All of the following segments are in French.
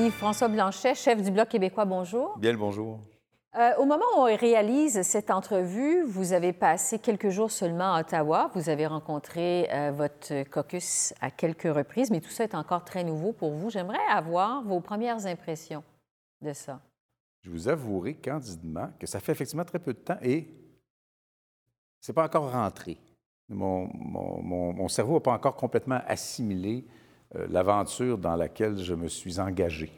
Yves-François Blanchet, chef du Bloc québécois, bonjour. Bien le bonjour. Euh, au moment où on réalise cette entrevue, vous avez passé quelques jours seulement à Ottawa. Vous avez rencontré euh, votre caucus à quelques reprises, mais tout ça est encore très nouveau pour vous. J'aimerais avoir vos premières impressions de ça. Je vous avouerai candidement que ça fait effectivement très peu de temps et c'est pas encore rentré. Mon, mon, mon cerveau n'a pas encore complètement assimilé l'aventure dans laquelle je me suis engagé.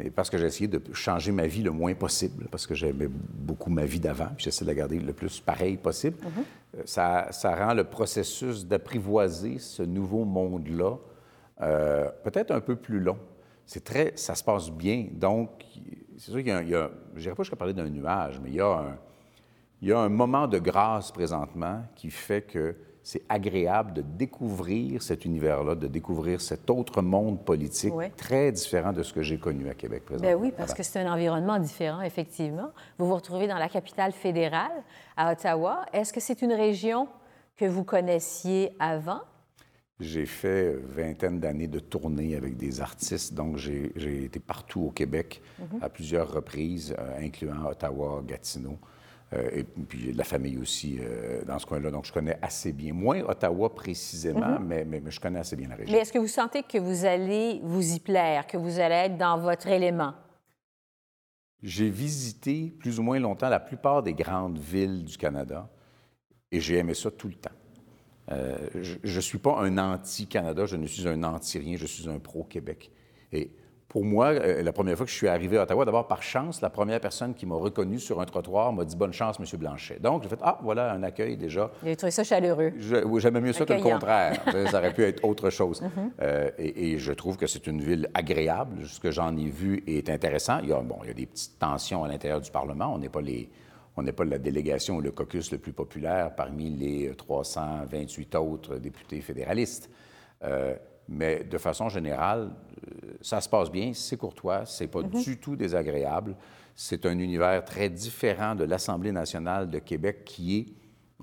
Et parce que j'ai essayé de changer ma vie le moins possible, parce que j'aimais beaucoup ma vie d'avant, puis j'essaie de la garder le plus pareil possible. Mm-hmm. Euh, ça, ça, rend le processus d'apprivoiser ce nouveau monde-là euh, peut-être un peu plus long. C'est très, ça se passe bien. Donc, c'est sûr qu'il y a, il y a je dirais pas jusqu'à parler d'un nuage, mais il y, a un, il y a un moment de grâce présentement qui fait que c'est agréable de découvrir cet univers-là, de découvrir cet autre monde politique très différent de ce que j'ai connu à Québec présentement. Bien oui, parce que c'est un environnement différent, effectivement. Vous vous retrouvez dans la capitale fédérale, à Ottawa. Est-ce que c'est une région que vous connaissiez avant? J'ai fait vingtaine d'années de tournées avec des artistes, donc j'ai été partout au Québec mm-hmm. à plusieurs reprises, euh, incluant Ottawa, Gatineau. Euh, et puis la famille aussi euh, dans ce coin-là, donc je connais assez bien. Moins Ottawa précisément, mhm. mais, je connais assez bien la région. Mais est-ce que vous sentez que vous allez vous y plaire, que vous allez être dans votre élément? J'ai visité plus ou moins longtemps la plupart des grandes villes du Canada et j'ai aimé ça tout le temps. Euh, je ne suis pas un anti-Canada, je ne suis un anti-rien, je suis un pro-Québec. Et pour moi, euh, la première fois que je suis arrivé à Ottawa, d'abord par chance, la première personne qui m'a reconnu sur un trottoir m'a dit Bonne chance, M. Blanchet. Donc, j'ai fait Ah, voilà un accueil déjà. J'ai trouvé ça chaleureux. J'aimais mieux ça que le contraire. ça aurait pu être autre chose. Mm-hmm. Euh, et, je trouve que c'est une ville agréable. Ce que j'en ai vu est intéressant. Il y a, bon, il y a des petites tensions à l'intérieur du Parlement. On n'est pas les. On n'est pas la délégation ou le caucus le plus populaire parmi les 328 autres députés fédéralistes. Euh, mais de façon générale, euh, ça se passe bien, c'est courtois, c'est pas mhm. du tout désagréable. C'est un univers très différent de l'Assemblée nationale de Québec qui est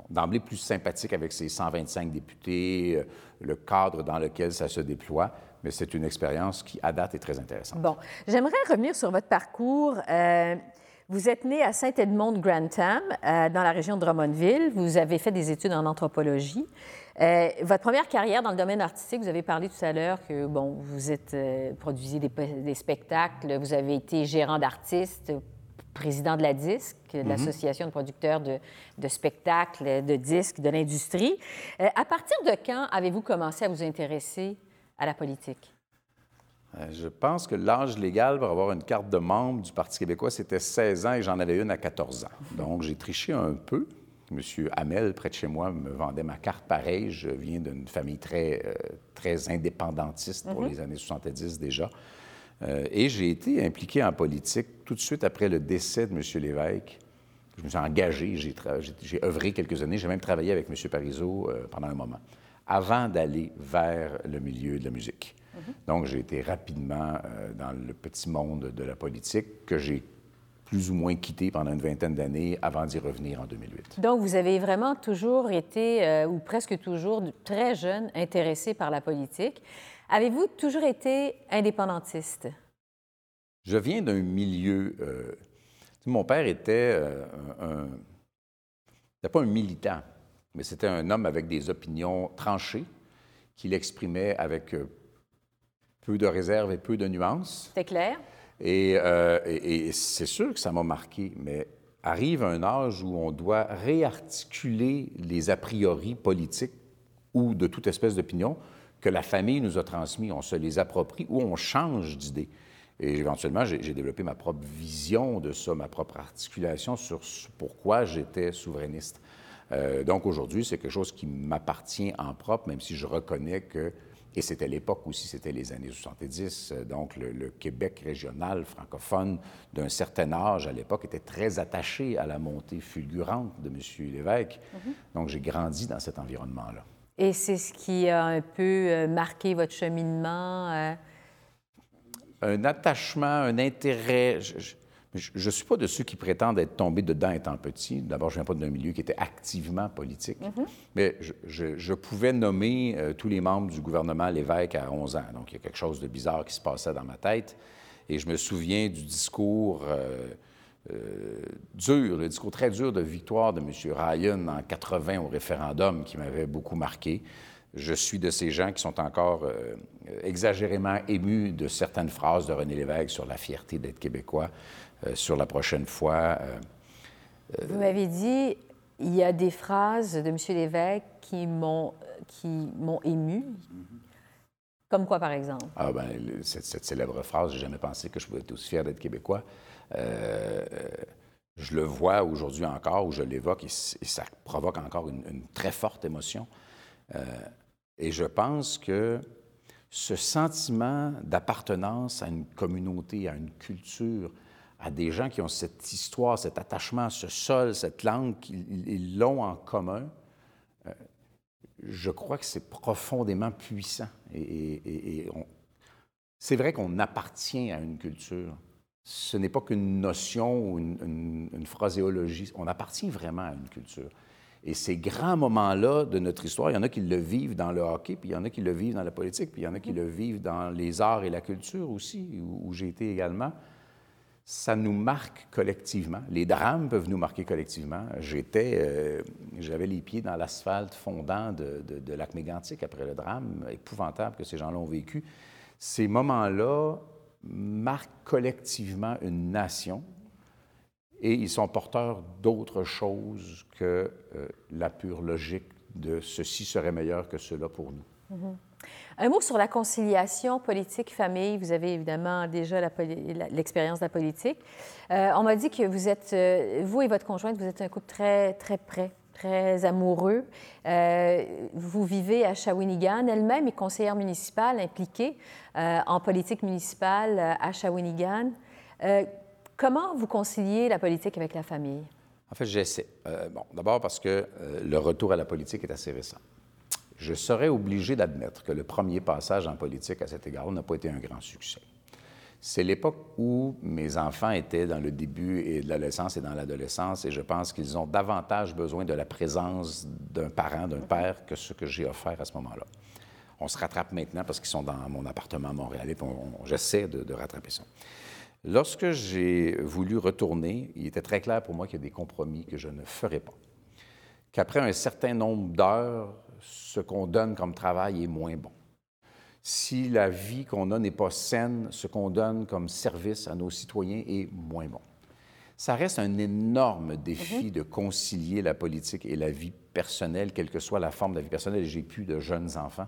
d'emblée plus sympathique avec ses 125 députés, euh, le cadre dans lequel ça se déploie. Mais c'est une expérience qui, à date, est très intéressante. Bon, j'aimerais revenir sur votre parcours. Euh, vous êtes né à Saint-Edmond-Grantham, dans la région de Drummondville. Vous avez fait des études en anthropologie. Euh, votre première carrière dans le domaine artistique, vous avez parlé tout à l'heure que, bon, vous êtes euh, produisiez des, spectacles, vous avez été gérant d'artistes, président de la DISC, mm-hmm. l'Association de producteurs de, spectacles, de disques, de l'industrie. Euh, à partir de quand avez-vous commencé à vous intéresser à la politique? Je pense que l'âge légal pour avoir une carte de membre du Parti québécois, c'était 16 ans et j'en avais une à 14 ans. Donc, j'ai triché un peu. M. Hamel, près de chez moi, me vendait ma carte pareille. Je viens d'une famille très, euh, très indépendantiste pour mhm. les années 70 déjà. Euh, et j'ai été impliqué en politique tout de suite après le décès de M. Lévesque. Je me suis engagé, j'ai œuvré quelques années, j'ai même travaillé avec M. Parizeau euh, pendant un moment, avant d'aller vers le milieu de la musique. Donc, j'ai été rapidement dans le petit monde de la politique que j'ai plus ou moins quitté pendant une vingtaine d'années avant d'y revenir en 2008. Donc, vous avez vraiment toujours été, euh, ou presque toujours, très jeune, intéressé par la politique. Avez-vous toujours été indépendantiste? Je viens d'un milieu... Euh, mon père était euh, un... C'était pas un militant, mais c'était un homme avec des opinions tranchées qu'il exprimait avec peu de réserve et peu de nuances. C'est clair? Euh, et, c'est sûr que ça m'a marqué, mais arrive un âge où on doit réarticuler les a priori politiques ou de toute espèce d'opinion que la famille nous a transmis. On se les approprie ou on change d'idée. Et éventuellement, j'ai développé ma propre vision de ça, ma propre articulation sur pourquoi j'étais souverainiste. Euh, donc aujourd'hui, c'est quelque chose qui m'appartient en propre, même si je reconnais que et c'était l'époque aussi, c'était les années 70. Euh, donc, le, Québec régional francophone d'un certain âge à l'époque était très attaché à la montée fulgurante de M. Lévesque. Mhm. Donc, j'ai grandi dans cet environnement-là. Et c'est ce qui a un peu euh, marqué votre cheminement? Euh? Un attachement, un intérêt. Je ne suis pas de ceux qui prétendent être tombés dedans étant petit. D'abord, je ne viens pas d'un milieu qui était activement politique, mm-hmm. mais je, pouvais nommer euh, tous les membres du gouvernement Lévesque à 11 ans. Donc, il y a quelque chose de bizarre qui se passait dans ma tête. Et je me souviens du discours euh, euh, dur, le discours très dur de victoire de M. Ryan en 80 au référendum qui m'avait beaucoup marqué. Je suis de ces gens qui sont encore exagérément émus de certaines phrases de René Lévesque sur la fierté d'être québécois. Euh, sur la prochaine fois. Euh, euh, Vous m'avez dit, il y a des phrases de M. Lévesque qui m'ont, qui m'ont ému. Comme quoi, par exemple? Ah, ben, cette, célèbre phrase, j'ai jamais pensé que je pouvais être aussi fier d'être québécois. je le vois aujourd'hui encore, où je l'évoque, et, ça provoque encore une, très forte émotion. Et je pense que ce sentiment d'appartenance à une communauté, à une culture, à des gens qui ont cette histoire, cet attachement ce sol, cette langue, qu'ils l'ont en commun, euh, je crois que c'est profondément puissant. Et, c'est vrai qu'on appartient à une culture. Ce n'est pas qu'une notion ou une, une, phraséologie. On appartient vraiment à une culture. Et ces grands moments-là de notre histoire, il y en a qui le vivent dans le hockey, puis il y en a qui le vivent dans la politique, puis il y en a qui le vivent dans les arts et la culture aussi, où j'ai été également ça nous marque collectivement. Les drames peuvent nous marquer collectivement. J'étais, euh, j'avais les pieds dans l'asphalte fondant de, de, lac mégantic après le drame, épouvantable que ces gens-là ont vécu. Ces moments-là marquent collectivement une nation et ils sont porteurs d'autre chose que euh, la pure logique de ceci serait meilleur que cela pour nous. Mm-hmm. Un mot sur la conciliation politique-famille. Vous avez évidemment déjà l'expérience de la politique. Euh, on m'a dit que vous êtes, euh, vous et votre conjointe, vous êtes un couple très, très près, très amoureux. Vous vivez à Shawinigan. Elle-même est conseillère municipale impliquée en politique municipale à Shawinigan. Comment vous conciliez la politique avec la famille? En fait, j'essaie. bon, d'abord parce que le retour à la politique est assez récent je serais obligé d'admettre que le premier passage en politique à cet égard n'a pas été un grand succès. C'est l'époque où mes enfants étaient dans le début de l'adolescence et dans l'adolescence, et je pense qu'ils ont davantage besoin de la présence d'un parent, d'un père, que ce que j'ai offert à ce moment-là. On se rattrape maintenant parce qu'ils sont dans mon appartement à Montréal et j'essaie de, de rattraper ça. Lorsque j'ai voulu retourner, il était très clair pour moi qu'il y a des compromis que je ne ferais pas. Qu'après un certain nombre d'heures ce qu'on donne comme travail est moins bon. Si la vie qu'on a n'est pas saine, ce qu'on donne comme service à nos citoyens est moins bon. Ça reste un énorme défi mhm. de concilier la politique et la vie personnelle, quelle que soit la forme de la vie personnelle. J'ai plus de jeunes enfants.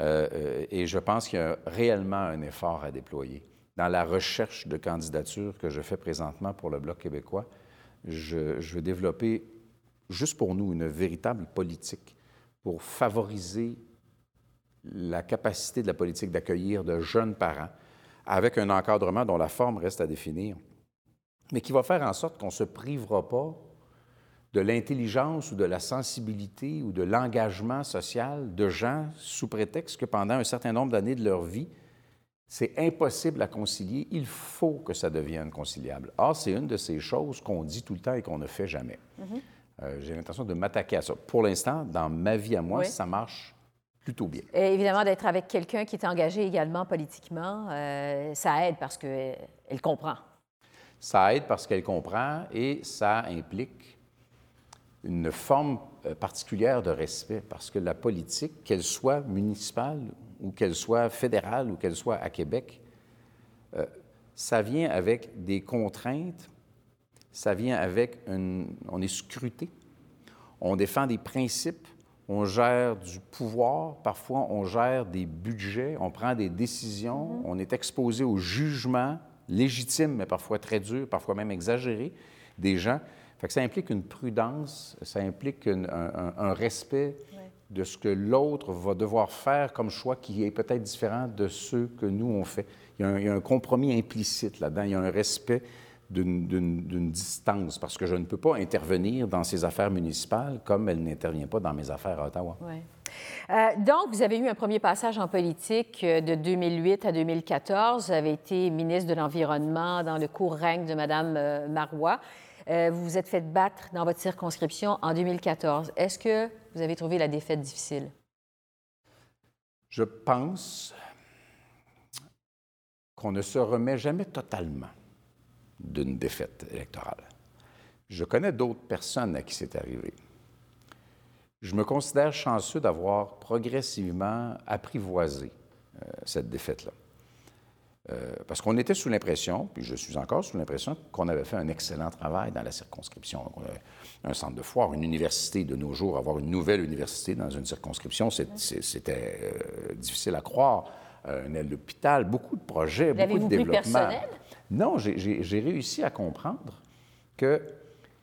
Euh, euh, et je pense qu'il y a réellement un effort à déployer. Dans la recherche de candidature que je fais présentement pour le Bloc québécois, je, je veux développer, juste pour nous, une véritable politique pour favoriser la capacité de la politique d'accueillir de jeunes parents avec un encadrement dont la forme reste à définir, mais qui va faire en sorte qu'on ne se privera pas de l'intelligence ou de la sensibilité ou de l'engagement social de gens sous prétexte que pendant un certain nombre d'années de leur vie, c'est impossible à concilier, il faut que ça devienne conciliable. Or, c'est une de ces choses qu'on dit tout le temps et qu'on ne fait jamais. Mm-hmm. Euh, j'ai l'intention de m'attaquer à ça. Pour l'instant, dans ma vie à moi, ça marche plutôt bien. Et évidemment, d'être avec quelqu'un qui est engagé également politiquement, euh, ça aide parce qu'elle comprend. Ça aide parce qu'elle comprend et ça implique une forme euh, particulière de respect parce que la politique, qu'elle soit municipale ou qu'elle soit fédérale ou qu'elle soit à Québec, ça vient avec des contraintes ça vient avec une... On est scruté, on défend des principes, on gère du pouvoir, parfois on gère des budgets, on prend des décisions, mm-hmm. on est exposé au jugement légitime, mais parfois très dur, parfois même exagéré, des gens. Fait que ça implique une prudence, ça implique un, respect de ce que l'autre va devoir faire comme choix qui est peut-être différent de ceux que nous on fait. Il y a un, compromis implicite là-dedans, il y a un respect d'une distance, parce que je ne peux pas intervenir dans ces affaires municipales comme elle n'intervient pas dans mes affaires à Ottawa. Euh, donc, vous avez eu un premier passage en politique euh, de 2008 à 2014. Vous avez été ministre de l'Environnement dans le court règne de Mme euh, vous vous êtes fait battre dans votre circonscription en 2014. Est-ce que vous avez trouvé la défaite difficile? Je pense qu'on ne se remet jamais totalement d'une défaite électorale. Je connais d'autres personnes à qui c'est arrivé. Je me considère chanceux d'avoir progressivement apprivoisé euh, cette défaite-là. Euh, parce qu'on était sous l'impression, puis je suis encore sous l'impression, qu'on avait fait un excellent travail dans la circonscription. Un centre de foire, une université de nos jours, avoir une nouvelle université dans une circonscription, c'était euh, difficile à croire. un aile d'hôpital, beaucoup de projets, beaucoup de développement. personnel? Non, j'ai réussi à comprendre que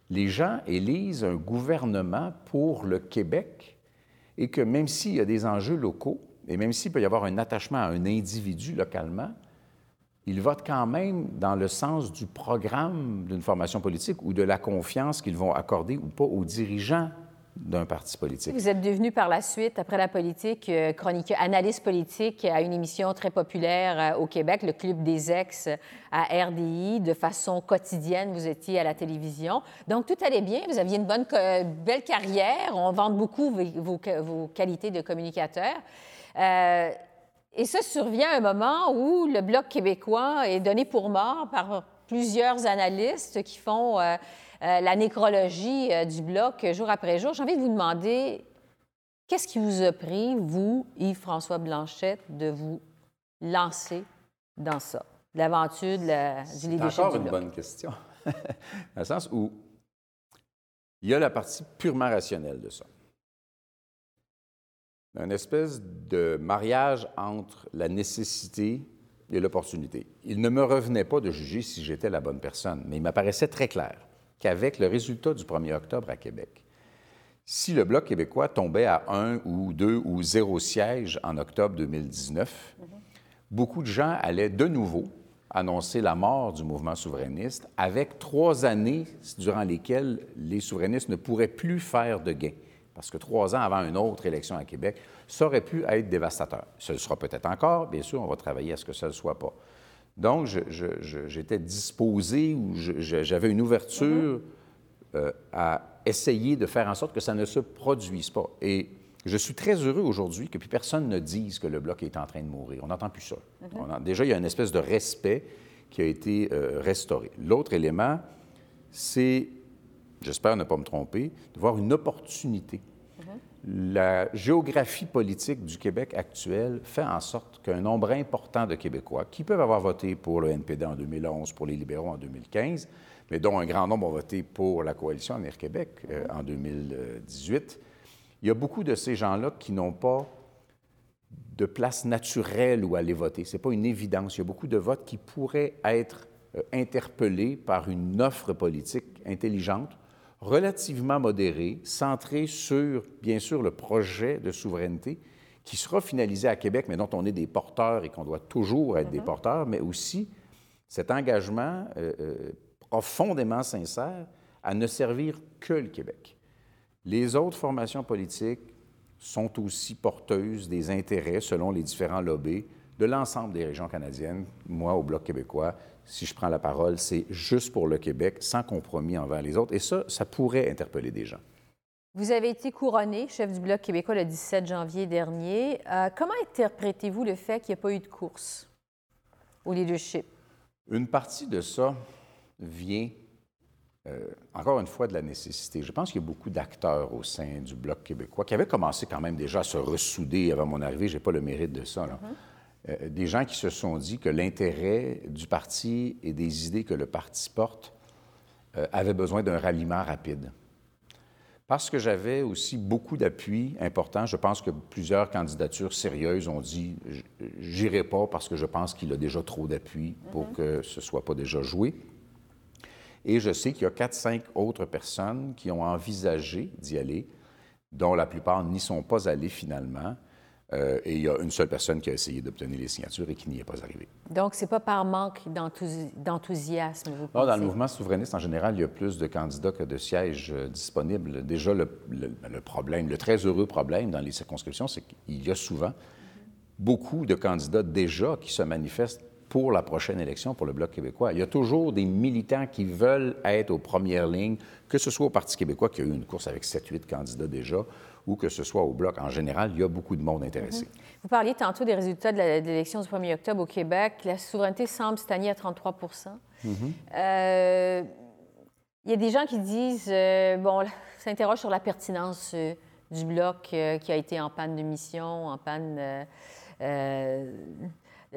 les gens élisent un gouvernement pour le Québec et que même s'il y a des enjeux locaux, et même s'il peut y avoir un attachement à un individu localement, ils votent quand même dans le sens du programme d'une formation politique ou de la confiance qu'ils vont accorder ou pas aux dirigeants d'un parti politique. Vous êtes devenu par la suite, après la politique, euh, chroniqueur, analyste politique à une émission très populaire euh, au Québec, le Club des ex à RDI. De façon quotidienne, vous étiez à la télévision. Donc, tout allait bien. Vous aviez une bonne, belle carrière. On vend beaucoup vos, qualités de communicateur. Euh, et ça survient à un moment où le Bloc québécois est donné pour mort par plusieurs analystes qui font... Euh, la nécrologie euh, du bloc jour après jour. J'ai envie de vous demander, qu'est-ce qui vous a pris, vous, Yves-François Blanchette, de vous lancer dans ça, l'aventure du leadership C'est encore une bonne question, dans le sens où il y a la partie purement rationnelle de ça. Une espèce de mariage entre la nécessité et l'opportunité. Il ne me revenait pas de juger si j'étais la bonne personne, mais il m'apparaissait très clair qu'avec le résultat du 1er octobre à Québec, si le Bloc québécois tombait à un ou deux ou zéro siège en octobre 2019, beaucoup de gens allaient de nouveau annoncer la mort du mouvement souverainiste avec trois années durant lesquelles les souverainistes ne pourraient plus faire de gains. Parce que trois ans avant une autre élection à Québec, ça aurait pu être dévastateur. Ce le sera peut-être encore, bien sûr, on va travailler à ce que ça ne le soit pas. Donc, j'étais disposé ou j'avais une ouverture euh, à essayer de faire en sorte que ça ne se produise pas. Et je suis très heureux aujourd'hui que plus personne ne dise que le bloc est en train de mourir. On n'entend plus ça. Mhm. déjà, il y a une espèce de respect qui a été euh, restauré. L'autre élément, c'est, j'espère ne pas me tromper, de voir une opportunité la géographie politique du Québec actuel fait en sorte qu'un nombre important de Québécois, qui peuvent avoir voté pour le NPD en 2011, pour les libéraux en 2015, mais dont un grand nombre ont voté pour la coalition Avenir Québec euh, en 2018, il y a beaucoup de ces gens-là qui n'ont pas de place naturelle où aller voter. Ce n'est pas une évidence. Il y a beaucoup de votes qui pourraient être euh, interpellés par une offre politique intelligente relativement modéré, centré sur, bien sûr, le projet de souveraineté qui sera finalisé à Québec, mais dont on est des porteurs et qu'on doit toujours être des mm-hmm. porteurs, mais aussi cet engagement euh, euh, profondément sincère à ne servir que le Québec. Les autres formations politiques sont aussi porteuses des intérêts, selon les différents lobbies, de l'ensemble des régions canadiennes. Moi, au Bloc québécois, si je prends la parole, c'est juste pour le Québec, sans compromis envers les autres. Et ça, ça pourrait interpeller des gens. Vous avez été couronné chef du Bloc québécois le 17 janvier dernier. Euh, comment interprétez-vous le fait qu'il n'y ait pas eu de course au leadership? Une partie de ça vient, euh, encore une fois, de la nécessité. Je pense qu'il y a beaucoup d'acteurs au sein du Bloc québécois qui avaient commencé quand même déjà à se ressouder avant mon arrivée. Je n'ai pas le mérite de ça. Là. Mm-hmm. Euh, des gens qui se sont dit que l'intérêt du parti et des idées que le parti porte euh, avaient besoin d'un ralliement rapide. Parce que j'avais aussi beaucoup d'appui importants, je pense que plusieurs candidatures sérieuses ont dit j'irai pas parce que je pense qu'il a déjà trop d'appui pour mm-hmm. que ce soit pas déjà joué. Et je sais qu'il y a quatre, cinq autres personnes qui ont envisagé d'y aller, dont la plupart n'y sont pas allées finalement, Euh, et il y a une seule personne qui a essayé d'obtenir les signatures et qui n'y est pas arrivée. Donc, ce n'est pas par manque d'enthousiasme, vous pensez? Non, dans le mouvement souverainiste, en général, il y a plus de candidats que de sièges euh, disponibles. Déjà, le, problème, le très heureux problème dans les circonscriptions, c'est qu'il y a souvent beaucoup de candidats déjà qui se manifestent pour la prochaine élection pour le Bloc québécois. Il y a toujours des militants qui veulent être aux premières lignes, que ce soit au Parti québécois, qui a eu une course avec 7-8 candidats déjà, ou que ce soit au Bloc. En général, il y a beaucoup de monde intéressé. Mhm. Vous parliez tantôt des résultats de l'élection du 1er octobre au Québec. La souveraineté semble stagner à 33 mhm. euh, Il y a des gens qui disent, euh, bon, s'interrogent sur la pertinence euh, du Bloc qui a été en panne de mission, en panne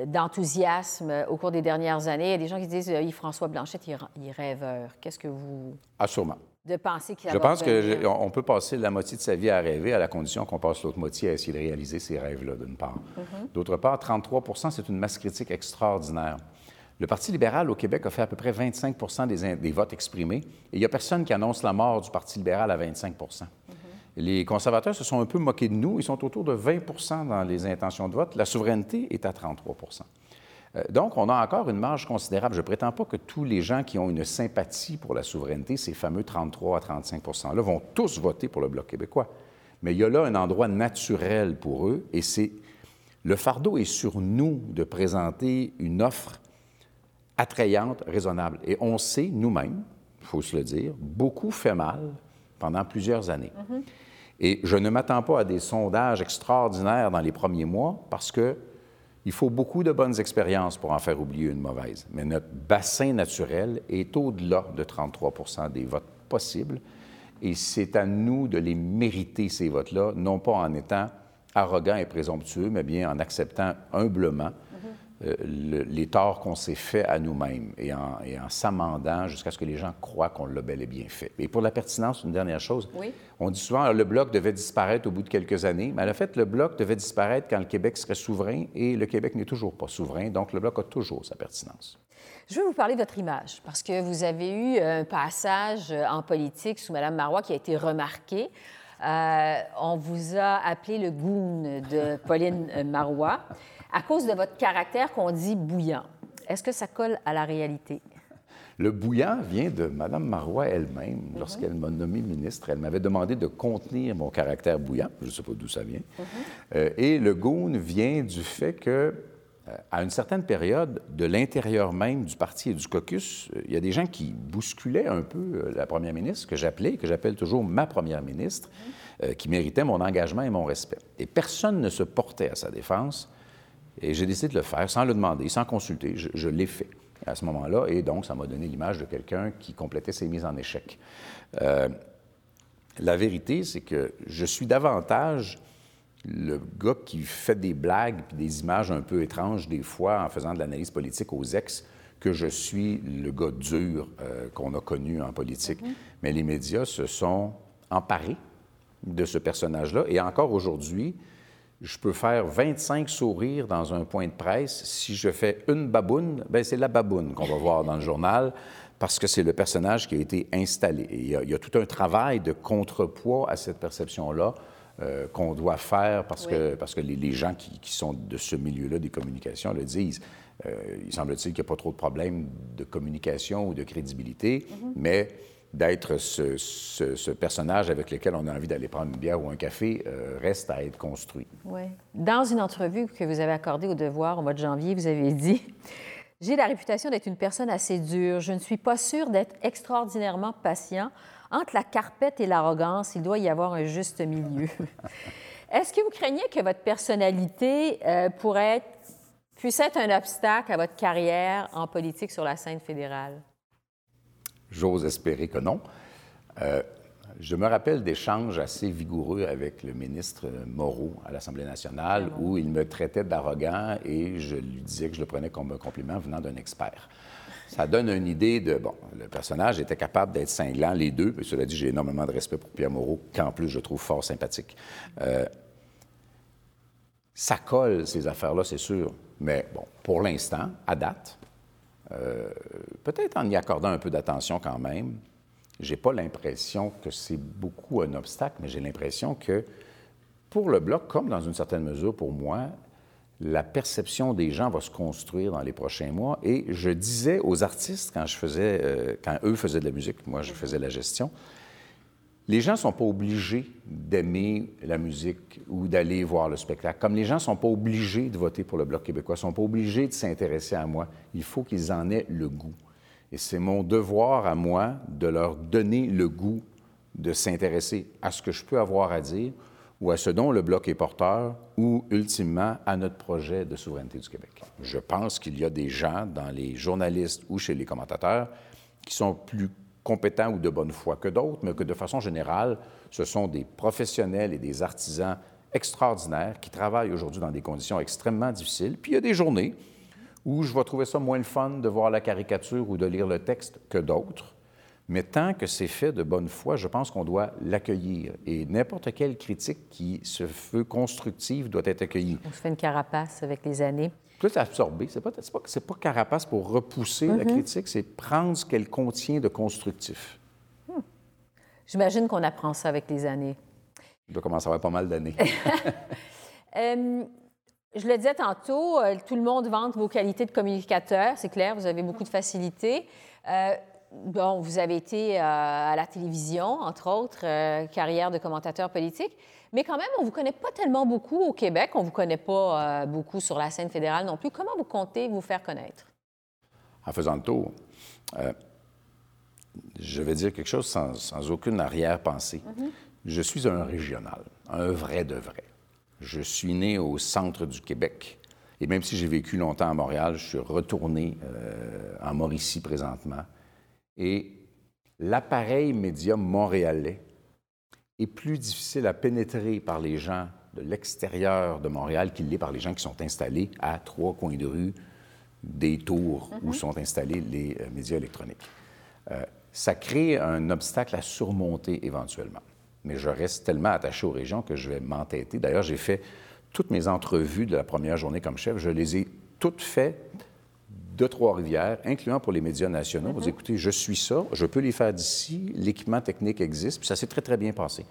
d'enthousiasme au cours des dernières années. Il y a des gens qui disent, Yves-François Blanchette, il est rêveur. Qu'est-ce que vous... Ah, sûrement de penser qu'il Je pense qu'on peut passer la moitié de sa vie à rêver à la condition qu'on passe l'autre moitié à essayer de réaliser ces rêves-là, d'une part. Mm-hmm. D'autre part, 33% c'est une masse critique extraordinaire. Le Parti libéral au Québec a fait à peu près 25% des, votes exprimés et il n'y a personne qui annonce la mort du Parti libéral à 25 mm-hmm. Les conservateurs se sont un peu moqués de nous. Ils sont autour de 20% dans les intentions de vote. La souveraineté est à 33 euh, donc, on a encore une marge considérable. Je ne prétends pas que tous les gens qui ont une sympathie pour la souveraineté, ces fameux 33 à 35 %-là, vont tous voter pour le Bloc québécois. Mais il y a là un endroit naturel pour eux et c'est le fardeau est sur nous de présenter une offre attrayante, raisonnable. Et on sait nous-mêmes, il faut se le dire, beaucoup fait mal pendant plusieurs années. Mm-hmm. Et je ne m'attends pas à des sondages extraordinaires dans les premiers mois parce que il faut beaucoup de bonnes expériences pour en faire oublier une mauvaise, mais notre bassin naturel est au-delà de 33% des votes possibles, et c'est à nous de les mériter, ces votes-là, non pas en étant arrogants et présomptueux, mais bien en acceptant humblement euh, les torts qu'on s'est fait à nous-mêmes et en, s'amendant jusqu'à ce que les gens croient qu'on l'a bel et bien fait. Et pour la pertinence, une dernière chose. On dit souvent que le bloc devait disparaître au bout de quelques années, mais en fait, le bloc devait disparaître quand le Québec serait souverain et le Québec n'est toujours pas souverain, donc le bloc a toujours sa pertinence. Je veux vous parler de votre image, parce que vous avez eu un passage en politique sous Mme Marois qui a été remarqué. Euh, on vous a appelé le goon de Pauline Marois à cause de votre caractère qu'on dit bouillant. Est-ce que ça colle à la réalité? Le bouillant vient de Mme Marois elle-même. Mhm. Lorsqu'elle m'a nommé ministre, elle m'avait demandé de contenir mon caractère bouillant. Je ne sais pas d'où ça vient. Mhm. Euh, et le goon vient du fait que, euh, à une certaine période, de l'intérieur même du parti et du caucus, euh, il y a des gens qui bousculaient un peu la première ministre, que j'appelais, que j'appelle toujours ma première ministre, mhm. qui méritait mon engagement et mon respect. Et personne ne se portait à sa défense et j'ai décidé de le faire sans le demander, sans consulter. Je, l'ai fait à ce moment-là. Et donc, ça m'a donné l'image de quelqu'un qui complétait ses mises en échec. Euh, la vérité, c'est que je suis davantage le gars qui fait des blagues et des images un peu étranges des fois en faisant de l'analyse politique aux ex que je suis le gars dur euh, qu'on a connu en politique. Mm-hmm. Mais les médias se sont emparés de ce personnage-là. Et encore aujourd'hui, je peux faire 25 sourires dans un point de presse. Si je fais une baboune, ben c'est la baboune qu'on va voir dans le journal parce que c'est le personnage qui a été installé. il, y a, tout un travail de contrepoids à cette perception-là euh, qu'on doit faire parce que, parce que les, gens qui, sont de ce milieu-là des communications le disent. Euh, il semble-t-il qu'il n'y a pas trop de problèmes de communication ou de crédibilité, mm-hmm. mais d'être ce, personnage avec lequel on a envie d'aller prendre une bière ou un café euh, reste à être construit. Oui. Dans une entrevue que vous avez accordée au Devoir au mois de janvier, vous avez dit J'ai la réputation d'être une personne assez dure. Je ne suis pas sûre d'être extraordinairement patient. Entre la carpette et l'arrogance, il doit y avoir un juste milieu. Est-ce que vous craignez que votre personnalité euh, pourrait puisse être un obstacle à votre carrière en politique sur la scène fédérale? J'ose espérer que non. Euh, je me rappelle d'échanges assez vigoureux avec le ministre Moreau à l'Assemblée nationale où il me traitait d'arrogant et je lui disais que je le prenais comme un compliment venant d'un expert. Ça donne une idée de, bon, le personnage était capable d'être cinglant, les deux, mais cela dit, j'ai énormément de respect pour Pierre Moreau, qu'en plus je trouve fort sympathique. Euh, ça colle, ces affaires-là, c'est sûr, mais bon, pour l'instant, à date, euh, peut-être en y accordant un peu d'attention quand même, j'ai pas l'impression que c'est beaucoup un obstacle, mais j'ai l'impression que pour le Bloc, comme dans une certaine mesure pour moi, la perception des gens va se construire dans les prochains mois. Et je disais aux artistes, quand, je faisais, euh, quand eux faisaient de la musique, moi je faisais la gestion, les gens ne sont pas obligés d'aimer la musique ou d'aller voir le spectacle. Comme les gens ne sont pas obligés de voter pour le Bloc québécois, ne sont pas obligés de s'intéresser à moi, il faut qu'ils en aient le goût. Et c'est mon devoir à moi de leur donner le goût de s'intéresser à ce que je peux avoir à dire ou à ce dont le Bloc est porteur, ou ultimement à notre projet de souveraineté du Québec. Je pense qu'il y a des gens dans les journalistes ou chez les commentateurs qui sont plus compétents ou de bonne foi que d'autres, mais que de façon générale, ce sont des professionnels et des artisans extraordinaires qui travaillent aujourd'hui dans des conditions extrêmement difficiles. Puis il y a des journées où je vais trouver ça moins le fun de voir la caricature ou de lire le texte que d'autres. Mais tant que c'est fait de bonne foi, je pense qu'on doit l'accueillir. Et n'importe quelle critique qui se veut constructive doit être accueillie. On se fait une carapace avec les années. Tout absorber. Ce n'est pas, pas, pas, carapace pour repousser la mm-hmm. critique, c'est prendre ce qu'elle contient de constructif. Hmm. J'imagine qu'on apprend ça avec les années. Il doit commencer à avoir pas mal d'années. Euh, je le disais tantôt, euh, tout le monde vante vos qualités de communicateur, c'est clair, vous avez beaucoup de facilité. Euh, bon, vous avez été euh, à la télévision, entre autres, euh, carrière de commentateur politique, mais quand même, on ne vous connaît pas tellement beaucoup au Québec, on ne vous connaît pas beaucoup sur la scène fédérale non plus. Comment vous comptez vous faire connaître? En faisant le tour, je vais dire quelque chose sans, aucune arrière-pensée. Mm-hmm. Je suis un régional, un vrai de vrai. Je suis né au centre du Québec. Et même si j'ai vécu longtemps à Montréal, je suis retourné en Mauricie présentement. Et l'appareil média montréalais est plus difficile à pénétrer par les gens de l'extérieur de Montréal qu'il l'est par les gens qui sont installés à trois coins de rue des tours où mhm. sont installés les euh, médias électroniques. Euh, ça crée un obstacle à surmonter éventuellement. Mais je reste tellement attaché aux régions que je vais m'entêter. D'ailleurs, j'ai fait toutes mes entrevues de la première journée comme chef, je les ai toutes faites de Trois-Rivières, incluant pour les médias nationaux. Vous mm-hmm. écoutez, je suis ça, je peux les faire d'ici, l'équipement technique existe, puis ça s'est très, très bien passé.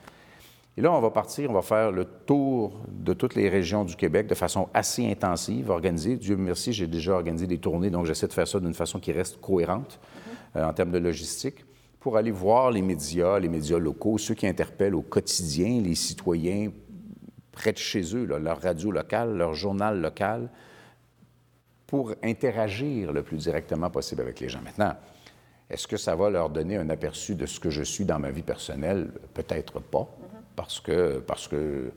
Et là, on va partir, on va faire le tour de toutes les régions du Québec de façon assez intensive, organisée. Dieu merci, j'ai déjà organisé des tournées, donc j'essaie de faire ça d'une façon qui reste cohérente mm-hmm. euh, en termes de logistique, pour aller voir les médias, les médias locaux, ceux qui interpellent au quotidien les citoyens près de chez eux, leur radio locale, leur journal local, pour interagir le plus directement possible avec les gens. Maintenant, est-ce que ça va leur donner un aperçu de ce que je suis dans ma vie personnelle? Peut-être pas, parce que, parce que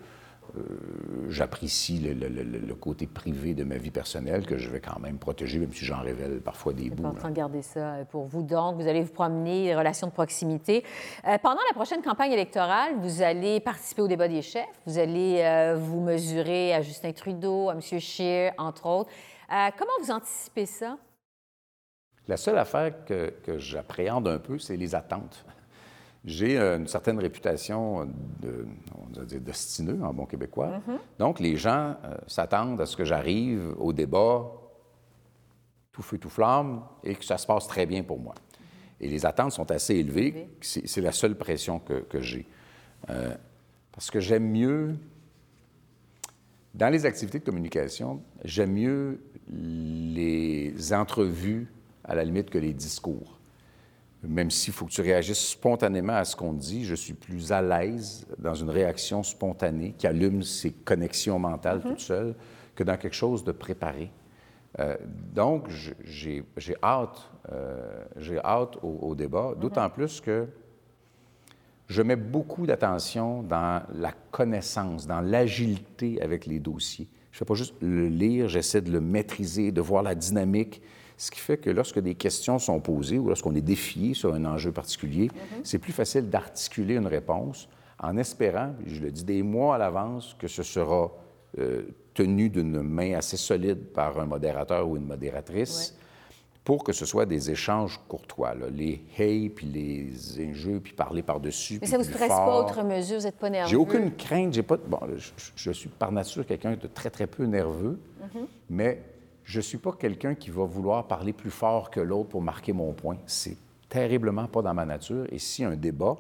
j'apprécie le, côté privé de ma vie personnelle que je vais quand même protéger, même si j'en révèle parfois des bouts. en train de garder ça euh, pour vous. Donc, vous allez vous promener, relations de proximité. Euh, pendant la prochaine campagne électorale, vous allez participer au débat des chefs. Vous allez vous mesurer à Justin Trudeau, à M. Scheer, entre autres. Euh, comment vous anticipez ça? La seule affaire que, j'appréhende un peu, c'est les attentes. J'ai euh, une certaine réputation de, on va dire, d'ostineux en bon québécois. Mm-hmm. Donc, les gens euh, s'attendent à ce que j'arrive au débat tout feu, tout flamme et que ça se passe très bien pour moi. Et les attentes sont assez élevées. C'est la seule pression que, que j'ai. parce que j'aime mieux, dans les activités de communication, j'aime mieux les entrevues à la limite que les discours. Même s'il faut que tu réagisses spontanément à ce qu'on dit, je suis plus à l'aise dans une réaction spontanée qui allume ses connexions mentales mm-hmm. toute seule que dans quelque chose de préparé. Euh, donc, j'ai hâte, euh, j'ai hâte au, débat, mm-hmm. d'autant plus que je mets beaucoup d'attention dans la connaissance, dans l'agilité avec les dossiers. Je ne fais pas juste le lire, j'essaie de le maîtriser, de voir la dynamique. Ce qui fait que lorsque des questions sont posées ou lorsqu'on est défié sur un enjeu particulier, mm-hmm. c'est plus facile d'articuler une réponse en espérant, je le dis des mois à l'avance, que ce sera euh, tenu d'une main assez solide par un modérateur ou une modératrice pour que ce soit des échanges courtois. Les hey, puis les injeux, puis parler par-dessus. Mais ça ne vous stresse pas autre mesure? Vous n'êtes pas nerveux? J'ai aucune crainte. J'ai pas... Bon, je, suis par nature quelqu'un de très, très peu nerveux, mm-hmm. mais je ne suis pas quelqu'un qui va vouloir parler plus fort que l'autre pour marquer mon point. C'est terriblement pas dans ma nature. Et si un débat,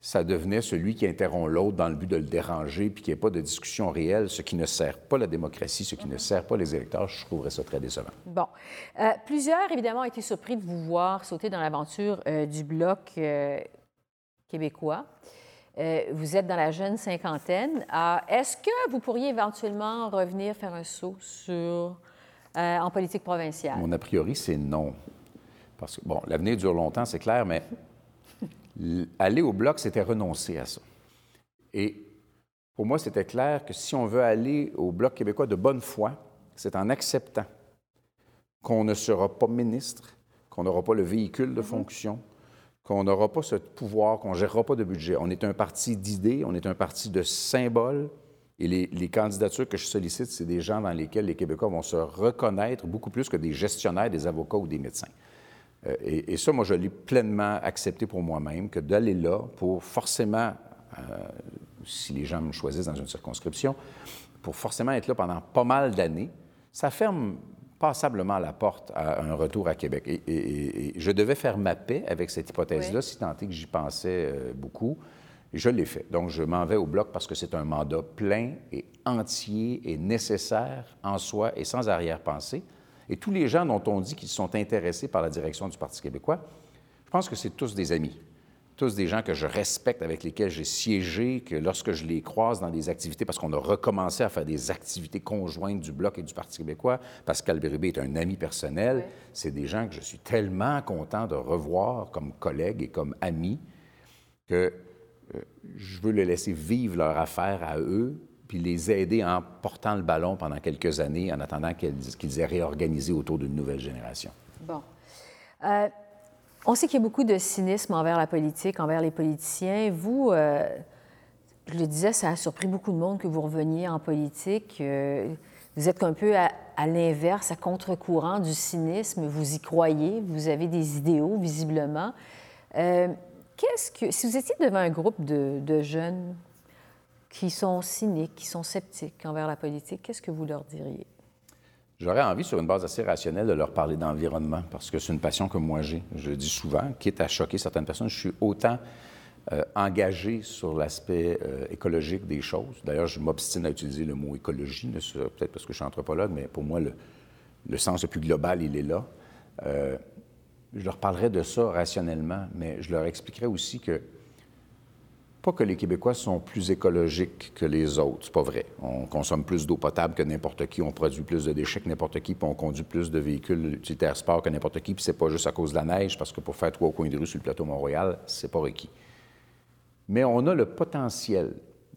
ça devenait celui qui interrompt l'autre dans le but de le déranger, puis qu'il n'y ait pas de discussion réelle, ce qui ne sert pas la démocratie, ce qui ne sert pas les électeurs. Je trouverais ça très décevant. Bon. Euh, plusieurs, évidemment, ont été surpris de vous voir sauter dans l'aventure euh, du Bloc euh, québécois. vous êtes dans la jeune cinquantaine. Est-ce que vous pourriez éventuellement revenir faire un saut sur, en politique provinciale? Mon a priori, c'est non. Parce que, bon, l'avenir dure longtemps, c'est clair, mais aller au bloc, c'était renoncer à ça. Et pour moi, c'était clair que si on veut aller au bloc québécois de bonne foi, c'est en acceptant qu'on ne sera pas ministre, qu'on n'aura pas le véhicule de mhm. fonction, qu'on n'aura pas ce pouvoir, qu'on ne gérera pas de budget. On est un parti d'idées, on est un parti de symboles. Et les, les candidatures que je sollicite, c'est des gens dans lesquels les Québécois vont se reconnaître beaucoup plus que des gestionnaires, des avocats ou des médecins. Euh, et, ça, moi, je l'ai pleinement accepté pour moi-même, que d'aller là pour forcément, euh, si les gens me choisissent dans une circonscription, pour forcément être là pendant pas mal d'années, ça ferme passablement la porte à un retour à Québec. Et, je devais faire ma paix avec cette hypothèse-là, si tant est que j'y pensais euh, beaucoup. Je l'ai fait. Donc, je m'en vais au bloc parce que c'est un mandat plein et entier et nécessaire en soi et sans arrière-pensée. Et tous les gens dont on dit qu'ils sont intéressés par la direction du Parti québécois, je pense que c'est tous des amis, tous des gens que je respecte, avec lesquels j'ai siégé, que lorsque je les croise dans des activités, parce qu'on a recommencé à faire des activités conjointes du Bloc et du Parti québécois, Pascal Bérubé est un ami personnel, c'est des gens que je suis tellement content de revoir comme collègues et comme amis que je veux les laisser vivre leur affaire à eux, puis les aider en portant le ballon pendant quelques années en attendant qu'ils aient réorganisé autour d'une nouvelle génération. Bon. Euh, on sait qu'il y a beaucoup de cynisme envers la politique, envers les politiciens. Vous, euh, je le disais, ça a surpris beaucoup de monde que vous reveniez en politique. Euh, vous êtes un peu à, l'inverse, à contre-courant du cynisme. Vous y croyez, vous avez des idéaux, visiblement. Si vous étiez devant un groupe de, de jeunes qui sont cyniques, qui sont sceptiques envers la politique, qu'est-ce que vous leur diriez? J'aurais envie, sur une base assez rationnelle, de leur parler d'environnement, parce que c'est une passion que moi j'ai. Je le dis souvent, quitte à choquer certaines personnes, je suis autant euh, engagé sur l'aspect euh, écologique des choses. D'ailleurs, je m'obstine à utiliser le mot écologie, peut-être parce que je suis anthropologue, mais pour moi, le, sens le plus global, il est là. Euh, je leur parlerai de ça rationnellement, mais je leur expliquerai aussi que pas que les Québécois sont plus écologiques que les autres, c'est pas vrai. On consomme plus d'eau potable que n'importe qui, on produit plus de déchets que n'importe qui, puis on conduit plus de véhicules utilitaires sport que n'importe qui, puis c'est pas juste à cause de la neige, parce que pour faire trois coins de rue sur le plateau Mont-Royal, c'est pas requis. Mais on a le potentiel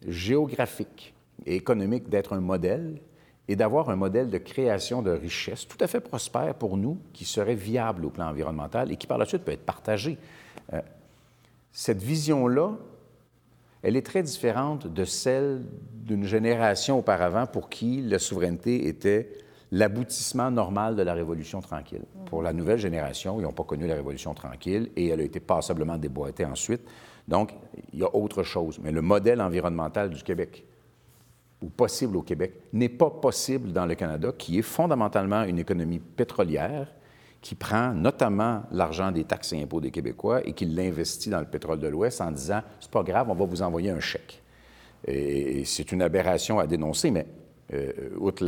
géographique et économique d'être un modèle et d'avoir un modèle de création de richesse tout à fait prospère pour nous, qui serait viable au plan environnemental et qui par la suite peut être partagé. Euh, cette vision-là, elle est très différente de celle d'une génération auparavant pour qui la souveraineté était l'aboutissement normal de la Révolution tranquille. Pour la nouvelle génération, ils n'ont pas connu la Révolution tranquille et elle a été passablement déboîtée ensuite. Donc, il y a autre chose. Mais le modèle environnemental du Québec, ou possible au Québec, n'est pas possible dans le Canada, qui est fondamentalement une économie pétrolière qui prend notamment l'argent des taxes et impôts des Québécois et qui l'investit dans le pétrole de l'Ouest en disant c'est pas grave, on va vous envoyer un chèque. Et, c'est une aberration à dénoncer, mais euh, outre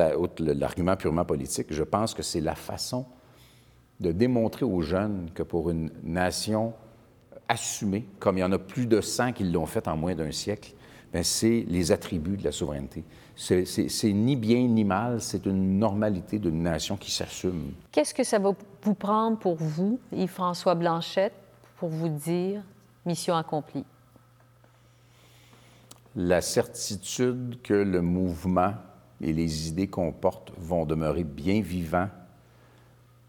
l'argument purement politique, je pense que c'est la façon de démontrer aux jeunes que pour une nation assumée, comme il y en a plus de 100 qui l'ont fait en moins d'un siècle, c'est les attributs de la souveraineté. C'est ni bien ni mal, c'est une normalité d'une nation qui s'assume. Qu'est-ce que ça va vous prendre pour vous, Yves-François Blanchette, pour vous dire mission accomplie? La certitude que le mouvement et les idées qu'on porte vont demeurer bien vivants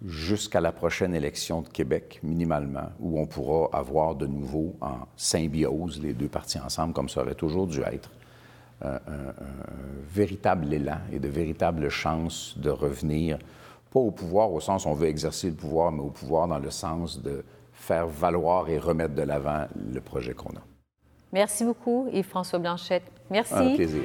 jusqu'à la prochaine élection de Québec, minimalement, où on pourra avoir de nouveau en symbiose les deux partis ensemble, comme ça aurait toujours dû être, un, véritable élan et de véritables chances de revenir, pas au pouvoir au sens où on veut exercer le pouvoir, mais au pouvoir dans le sens de faire valoir et remettre de l'avant le projet qu'on a. Merci beaucoup, Yves-François Blanchette. Merci. Un plaisir.